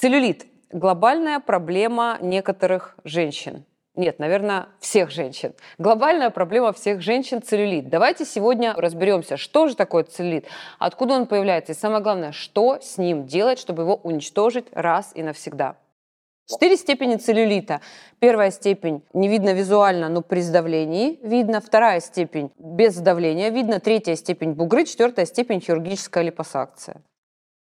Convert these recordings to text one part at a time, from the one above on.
Целлюлит – глобальная проблема некоторых женщин. Нет, наверное, всех женщин. Глобальная проблема всех женщин – целлюлит. Давайте сегодня разберемся, что же такое целлюлит, откуда он появляется, и самое главное, что с ним делать, чтобы его уничтожить раз и навсегда. Четыре степени целлюлита. Первая степень не видно визуально, но при сдавлении видно. Вторая степень без сдавления видно. Третья степень бугры. Четвертая степень хирургическая липосакция.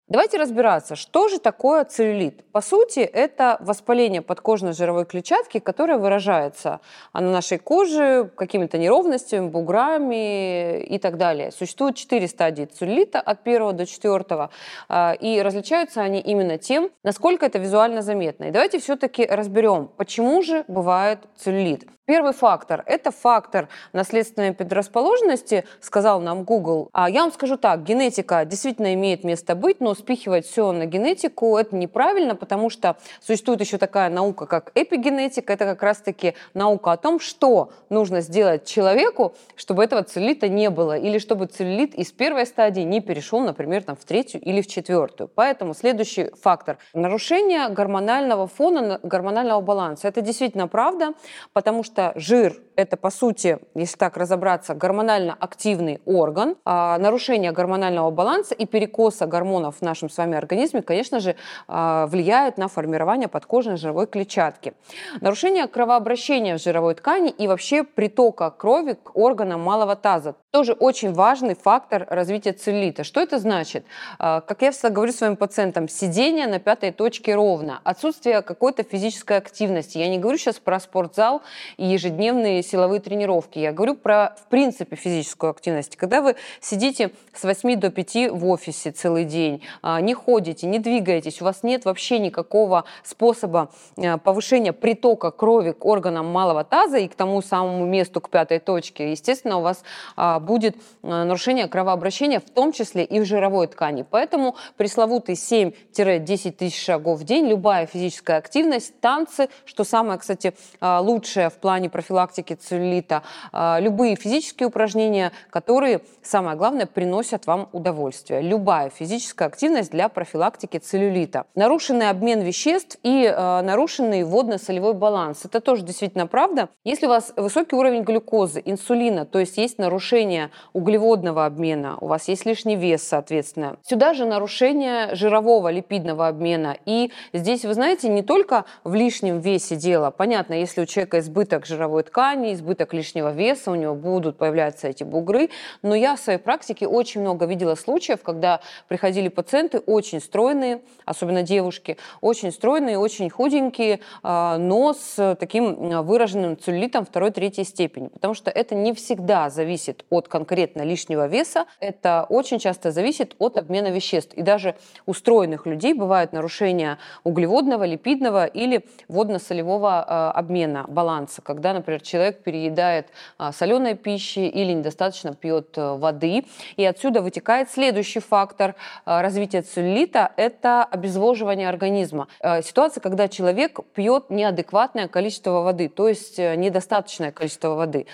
Давайте разбираться, что же такое целлюлит. По сути, это воспаление подкожной жировой клетчатки, которое выражается на нашей коже какими-то неровностями, буграми и так далее. Существует четыре стадии целлюлита от первого до четвертого, а, и различаются они именно тем, насколько это визуально заметно. И давайте все-таки разберем, почему же бывает целлюлит. Первый фактор – это фактор наследственной предрасположенности, сказал нам Google. А я вам скажу так, генетика действительно имеет место быть, но спихивать все на генетику – это неправильно, потому что существует еще такая наука, как эпигенетика. Это как раз-таки наука о том, что нужно сделать человеку, чтобы этого целлюлита не было, или чтобы целлюлит из первой стадии не перешел, например, там, в третью или в четвертую. Поэтому следующий фактор – нарушение гормонального фона, гормонального баланса. Это действительно правда, потому что жир – это, по сути, если так разобраться, гормонально активный орган. А нарушение гормонального баланса и перекоса гормонов в нашем с вами организме, конечно же, а, влияет на формирование подкожной жировой клетчатки. Нарушение кровообращения в жировой ткани и вообще притока крови к органам малого таза тоже очень важный фактор развития целлюлита. Что это значит? А, как я всегда говорю своим пациентам, сидение на пятой точке ровно, отсутствие какой-то физической активности. Я не говорю сейчас про спортзал и ежедневные силовые тренировки. Я говорю про, в принципе, физическую активность. Когда вы сидите с 8 до 5 в офисе целый день, не ходите, не двигаетесь, у вас нет вообще никакого способа а, повышения притока крови к органам малого таза и к тому самому месту, к пятой точке, естественно, у вас а, будет нарушение кровообращения, в том числе и в жировой ткани. Поэтому пресловутый 7-10 тысяч шагов в день, любая физическая активность, танцы, что самое, кстати, лучшее в плане профилактики целлюлита, а, любые физические упражнения, которые, самое главное, приносят вам удовольствие. Любая физическая активность для профилактики целлюлита. Нарушенный обмен веществ и а, нарушенный водно-солевой баланс. Это тоже действительно правда. Если у вас высокий уровень глюкозы, инсулина, то есть есть нарушение углеводного обмена, у вас есть лишний вес, соответственно. Сюда же нарушение жирового липидного обмена. И здесь, вы знаете, не только в лишнем весе дело. Понятно, если у человека избыток жировой ткани, избыток лишнего веса, у него будут появляться эти бугры. Но я в своей практике очень много видела случаев, когда приходили пациенты очень стройные, особенно девушки, очень стройные, очень худенькие, а, но с таким выраженным целлюлитом второй, третьей степени. Потому что это не всегда зависит от конкретно лишнего веса, это очень часто зависит от обмена веществ. И даже у стройных людей бывают нарушения углеводного, липидного или водно-солевого а, обмена, баланса, когда, например, человек переедает а, соленой пищи или недостаточно пьет э, воды. И отсюда вытекает следующий фактор а, развития целлюлита – это обезвоживание организма. А, ситуация, когда человек пьет неадекватное количество воды, то есть э, недостаточное количество воды.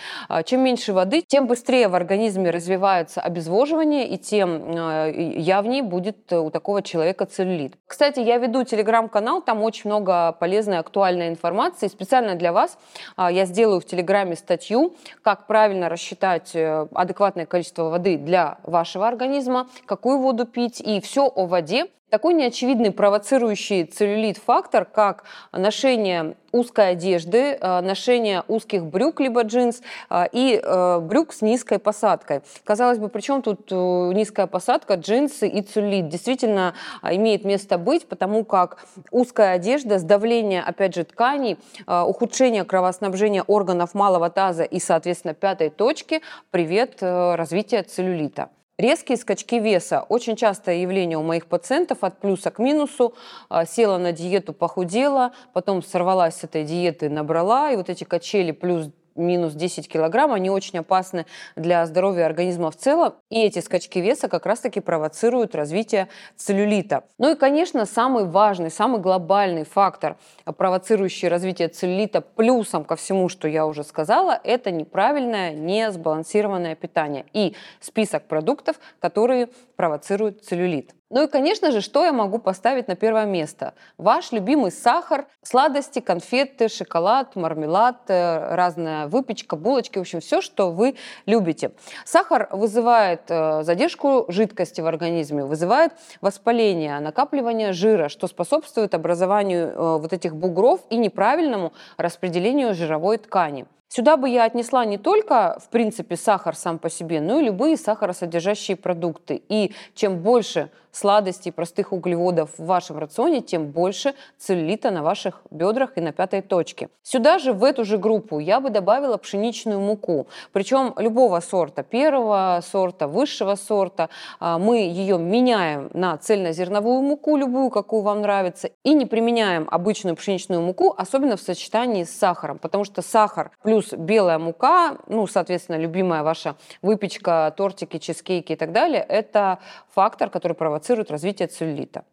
Чем меньше воды, тем быстрее в организме развивается обезвоживание, и тем явнее будет у такого человека целлюлит. Кстати, я веду телеграм-канал, там очень много полезной, актуальной информации. Специально для вас я сделаю в Телеграме статью, как правильно рассчитать э, адекватное количество воды для вашего организма, какую воду пить и все о воде. Такой неочевидный провоцирующий целлюлит фактор, как ношение узкой одежды, э, ношение узких брюк либо джинс э, и э, брюк с низкой посадкой. Казалось бы, при чем тут низкая посадка, джинсы и целлюлит? Действительно имеет место быть, потому как узкая одежда, сдавление, опять же, тканей, ухудшение кровоснабжения органов малого таза и, соответственно, пятой точки привет развития целлюлита. Резкие скачки веса – очень частое явление у моих пациентов от плюса к минусу. А, села на диету, похудела, потом сорвалась с этой диеты, набрала, и вот эти качели плюс минус 10 килограмм, они очень опасны для здоровья организма в целом. И эти скачки веса как раз-таки провоцируют развитие целлюлита. Ну и, конечно, самый важный, самый глобальный фактор, провоцирующий развитие целлюлита, плюсом ко всему, что я уже сказала, это неправильное, несбалансированное питание и список продуктов, которые провоцируют целлюлит. Ну и, конечно же, что я могу поставить на первое место? Ваш любимый сахар, сладости, конфеты, шоколад, мармелад, э, разная выпечка, булочки, в общем, все, что вы любите. Сахар вызывает э, задержку жидкости в организме, вызывает воспаление, накапливание жира, что способствует образованию э, вот этих бугров и неправильному распределению жировой ткани. Сюда бы я отнесла не только, в принципе, сахар сам по себе, но и любые сахаросодержащие продукты. И чем больше сладостей, простых углеводов в вашем рационе, тем больше целлюлита на ваших бедрах и на пятой точке. Сюда же, в эту же группу, я бы добавила пшеничную муку. Причем любого сорта, первого сорта, высшего сорта. А, мы ее меняем на цельнозерновую муку, любую, какую вам нравится, и не применяем обычную пшеничную муку, особенно в сочетании с сахаром, потому что сахар плюс белая мука, ну, соответственно, любимая ваша выпечка, тортики, чизкейки и так далее, это фактор, который провоцирует провоцирует развитие целлюлита.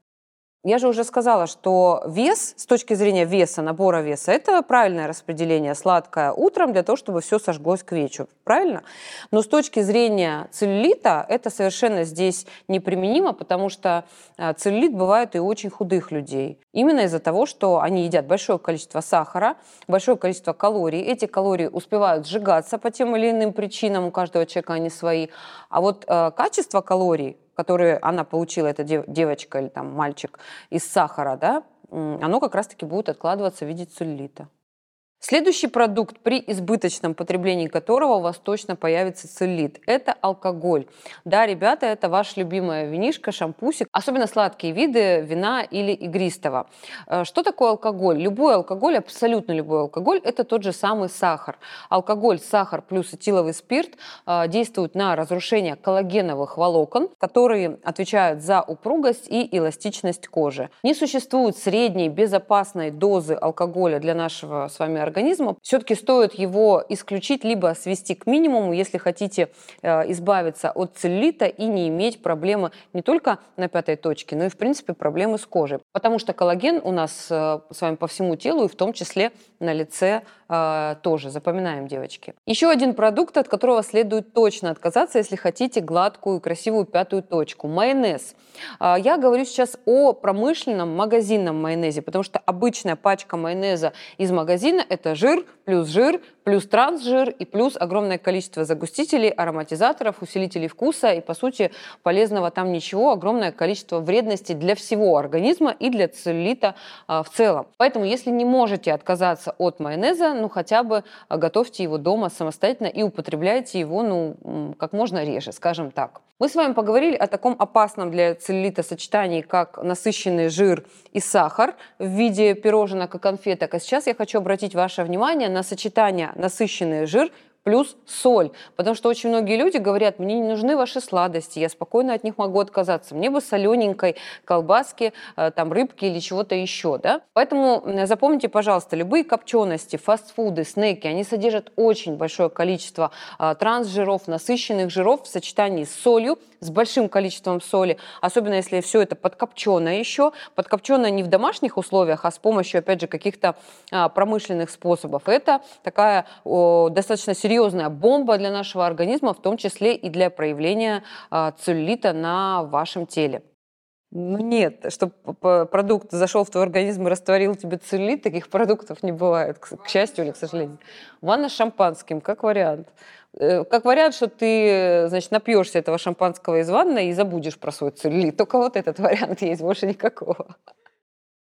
Я же уже сказала, что вес, с точки зрения веса, набора веса, это правильное распределение сладкое утром для того, чтобы все сожглось к вечеру. Правильно? Но с точки зрения целлюлита это совершенно здесь неприменимо, потому что а, целлюлит бывает и у очень худых людей. Именно из-за того, что они едят большое количество сахара, большое количество калорий. Эти калории успевают сжигаться по тем или иным причинам, у каждого человека они свои. А вот э, качество калорий которые она получила, эта девочка или там мальчик, из сахара, да, оно как раз-таки будет откладываться в виде целлюлита. Следующий продукт, при избыточном потреблении которого у вас точно появится целлит, это алкоголь. Да, ребята, это ваш любимая винишка, шампусик, особенно сладкие виды вина или игристого. Э, что такое алкоголь? Любой алкоголь, абсолютно любой алкоголь, это тот же самый сахар. Алкоголь, сахар плюс этиловый спирт э, действуют на разрушение коллагеновых волокон, которые отвечают за упругость и эластичность кожи. Не существует средней безопасной дозы алкоголя для нашего с вами организма, все-таки стоит его исключить, либо свести к минимуму, если хотите э, избавиться от целлюлита и не иметь проблемы не только на пятой точке, но и, в принципе, проблемы с кожей. Потому что коллаген у нас э, с вами по всему телу, и в том числе на лице э, тоже. Запоминаем, девочки. Еще один продукт, от которого следует точно отказаться, если хотите гладкую, красивую пятую точку. Майонез. Я говорю сейчас о промышленном магазинном майонезе, потому что обычная пачка майонеза из магазина – это жир плюс жир плюс трансжир и плюс огромное количество загустителей, ароматизаторов, усилителей вкуса и, по сути, полезного там ничего, огромное количество вредности для всего организма и для целлюлита а, в целом. Поэтому, если не можете отказаться от майонеза, ну хотя бы а, готовьте его дома самостоятельно и употребляйте его, ну, как можно реже, скажем так. Мы с вами поговорили о таком опасном для целлюлита сочетании, как насыщенный жир и сахар в виде пироженок и конфеток. А сейчас я хочу обратить ваше внимание на сочетание насыщенный жир плюс соль. Потому что очень многие люди говорят, мне не нужны ваши сладости, я спокойно от них могу отказаться. Мне бы солененькой колбаски, э, там рыбки или чего-то еще. Да? Поэтому запомните, пожалуйста, любые копчености, фастфуды, снеки, они содержат очень большое количество а, трансжиров, насыщенных жиров в сочетании с солью, с большим количеством соли, особенно если все это подкопченное еще, подкопченное не в домашних условиях, а с помощью, опять же, каких-то а, промышленных способов. Это такая достаточно серьезная бомба для нашего организма, в том числе и для проявления а, целлюлита на вашем теле. Ну нет, чтобы продукт зашел в твой организм и растворил тебе целлюлит, таких продуктов не бывает, к счастью или к сожалению. Ванна с шампанским, как вариант. Э, как вариант, что ты, значит, напьешься этого шампанского из ванны и забудешь про свой целлюлит. Только вот этот вариант есть, больше никакого.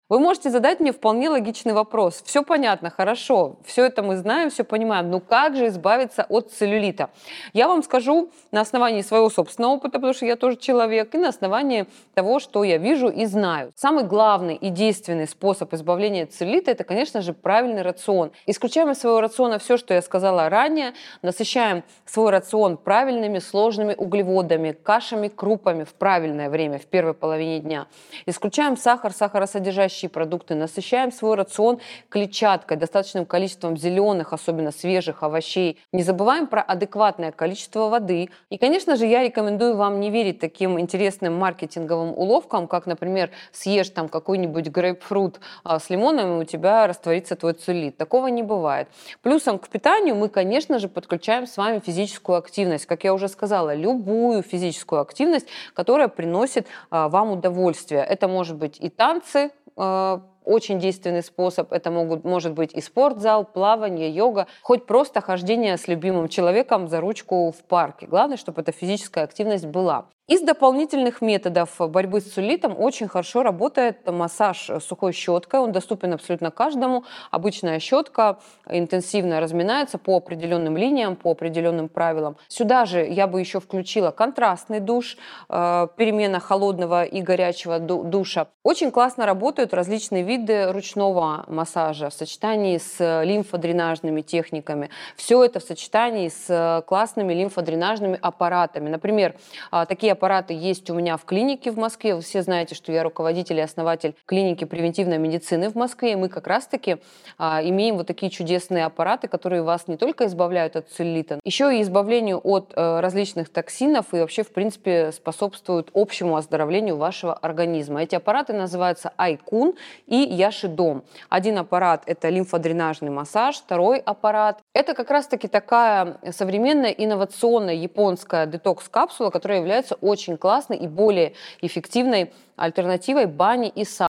Вы можете задать мне вполне логичный вопрос. Все понятно, хорошо, все это мы знаем, все понимаем, но как же избавиться от целлюлита? Я вам скажу на основании своего собственного опыта, потому что я тоже человек, и на основании того, что я вижу и знаю. Самый главный и действенный способ избавления от целлюлита – это, конечно же, правильный рацион. Исключаем из своего рациона все, что я сказала ранее, насыщаем свой рацион правильными сложными углеводами, кашами, крупами в правильное время, в первой половине дня. Исключаем сахар, сахаросодержащие содержащие продукты, насыщаем свой рацион клетчаткой, достаточным количеством зеленых, особенно свежих овощей. Не забываем про адекватное количество воды. И, конечно же, я рекомендую вам не верить таким интересным маркетинговым уловкам, как, например, съешь там какой-нибудь грейпфрут а, с лимоном, и у тебя растворится твой целлюлит. Такого не бывает. Плюсом к питанию мы, конечно же, подключаем с вами физическую активность. Как я уже сказала, любую физическую активность, которая приносит а, вам удовольствие. Это может быть и танцы, очень действенный способ. Это могут, может быть и спортзал, плавание, йога, хоть просто хождение с любимым человеком за ручку в парке. Главное, чтобы эта физическая активность была. Из дополнительных методов борьбы с целлюлитом очень хорошо работает массаж сухой щеткой. Он доступен абсолютно каждому. Обычная щетка интенсивно разминается по определенным линиям, по определенным правилам. Сюда же я бы еще включила контрастный душ, э, перемена холодного и горячего душа. Очень классно работают различные виды ручного массажа в сочетании с лимфодренажными техниками. Все это в сочетании с классными лимфодренажными аппаратами. Например, э, такие аппараты есть у меня в клинике в Москве. Вы все знаете, что я руководитель и основатель клиники превентивной медицины в Москве. И мы как раз-таки а, имеем вот такие чудесные аппараты, которые вас не только избавляют от целлюлита, еще и избавлению от а, различных токсинов и вообще, в принципе, способствуют общему оздоровлению вашего организма. Эти аппараты называются Айкун и Яшидом. Один аппарат – это лимфодренажный массаж, второй аппарат – это как раз-таки такая современная инновационная японская детокс-капсула, которая является очень классной и более эффективной альтернативой бани и сауны.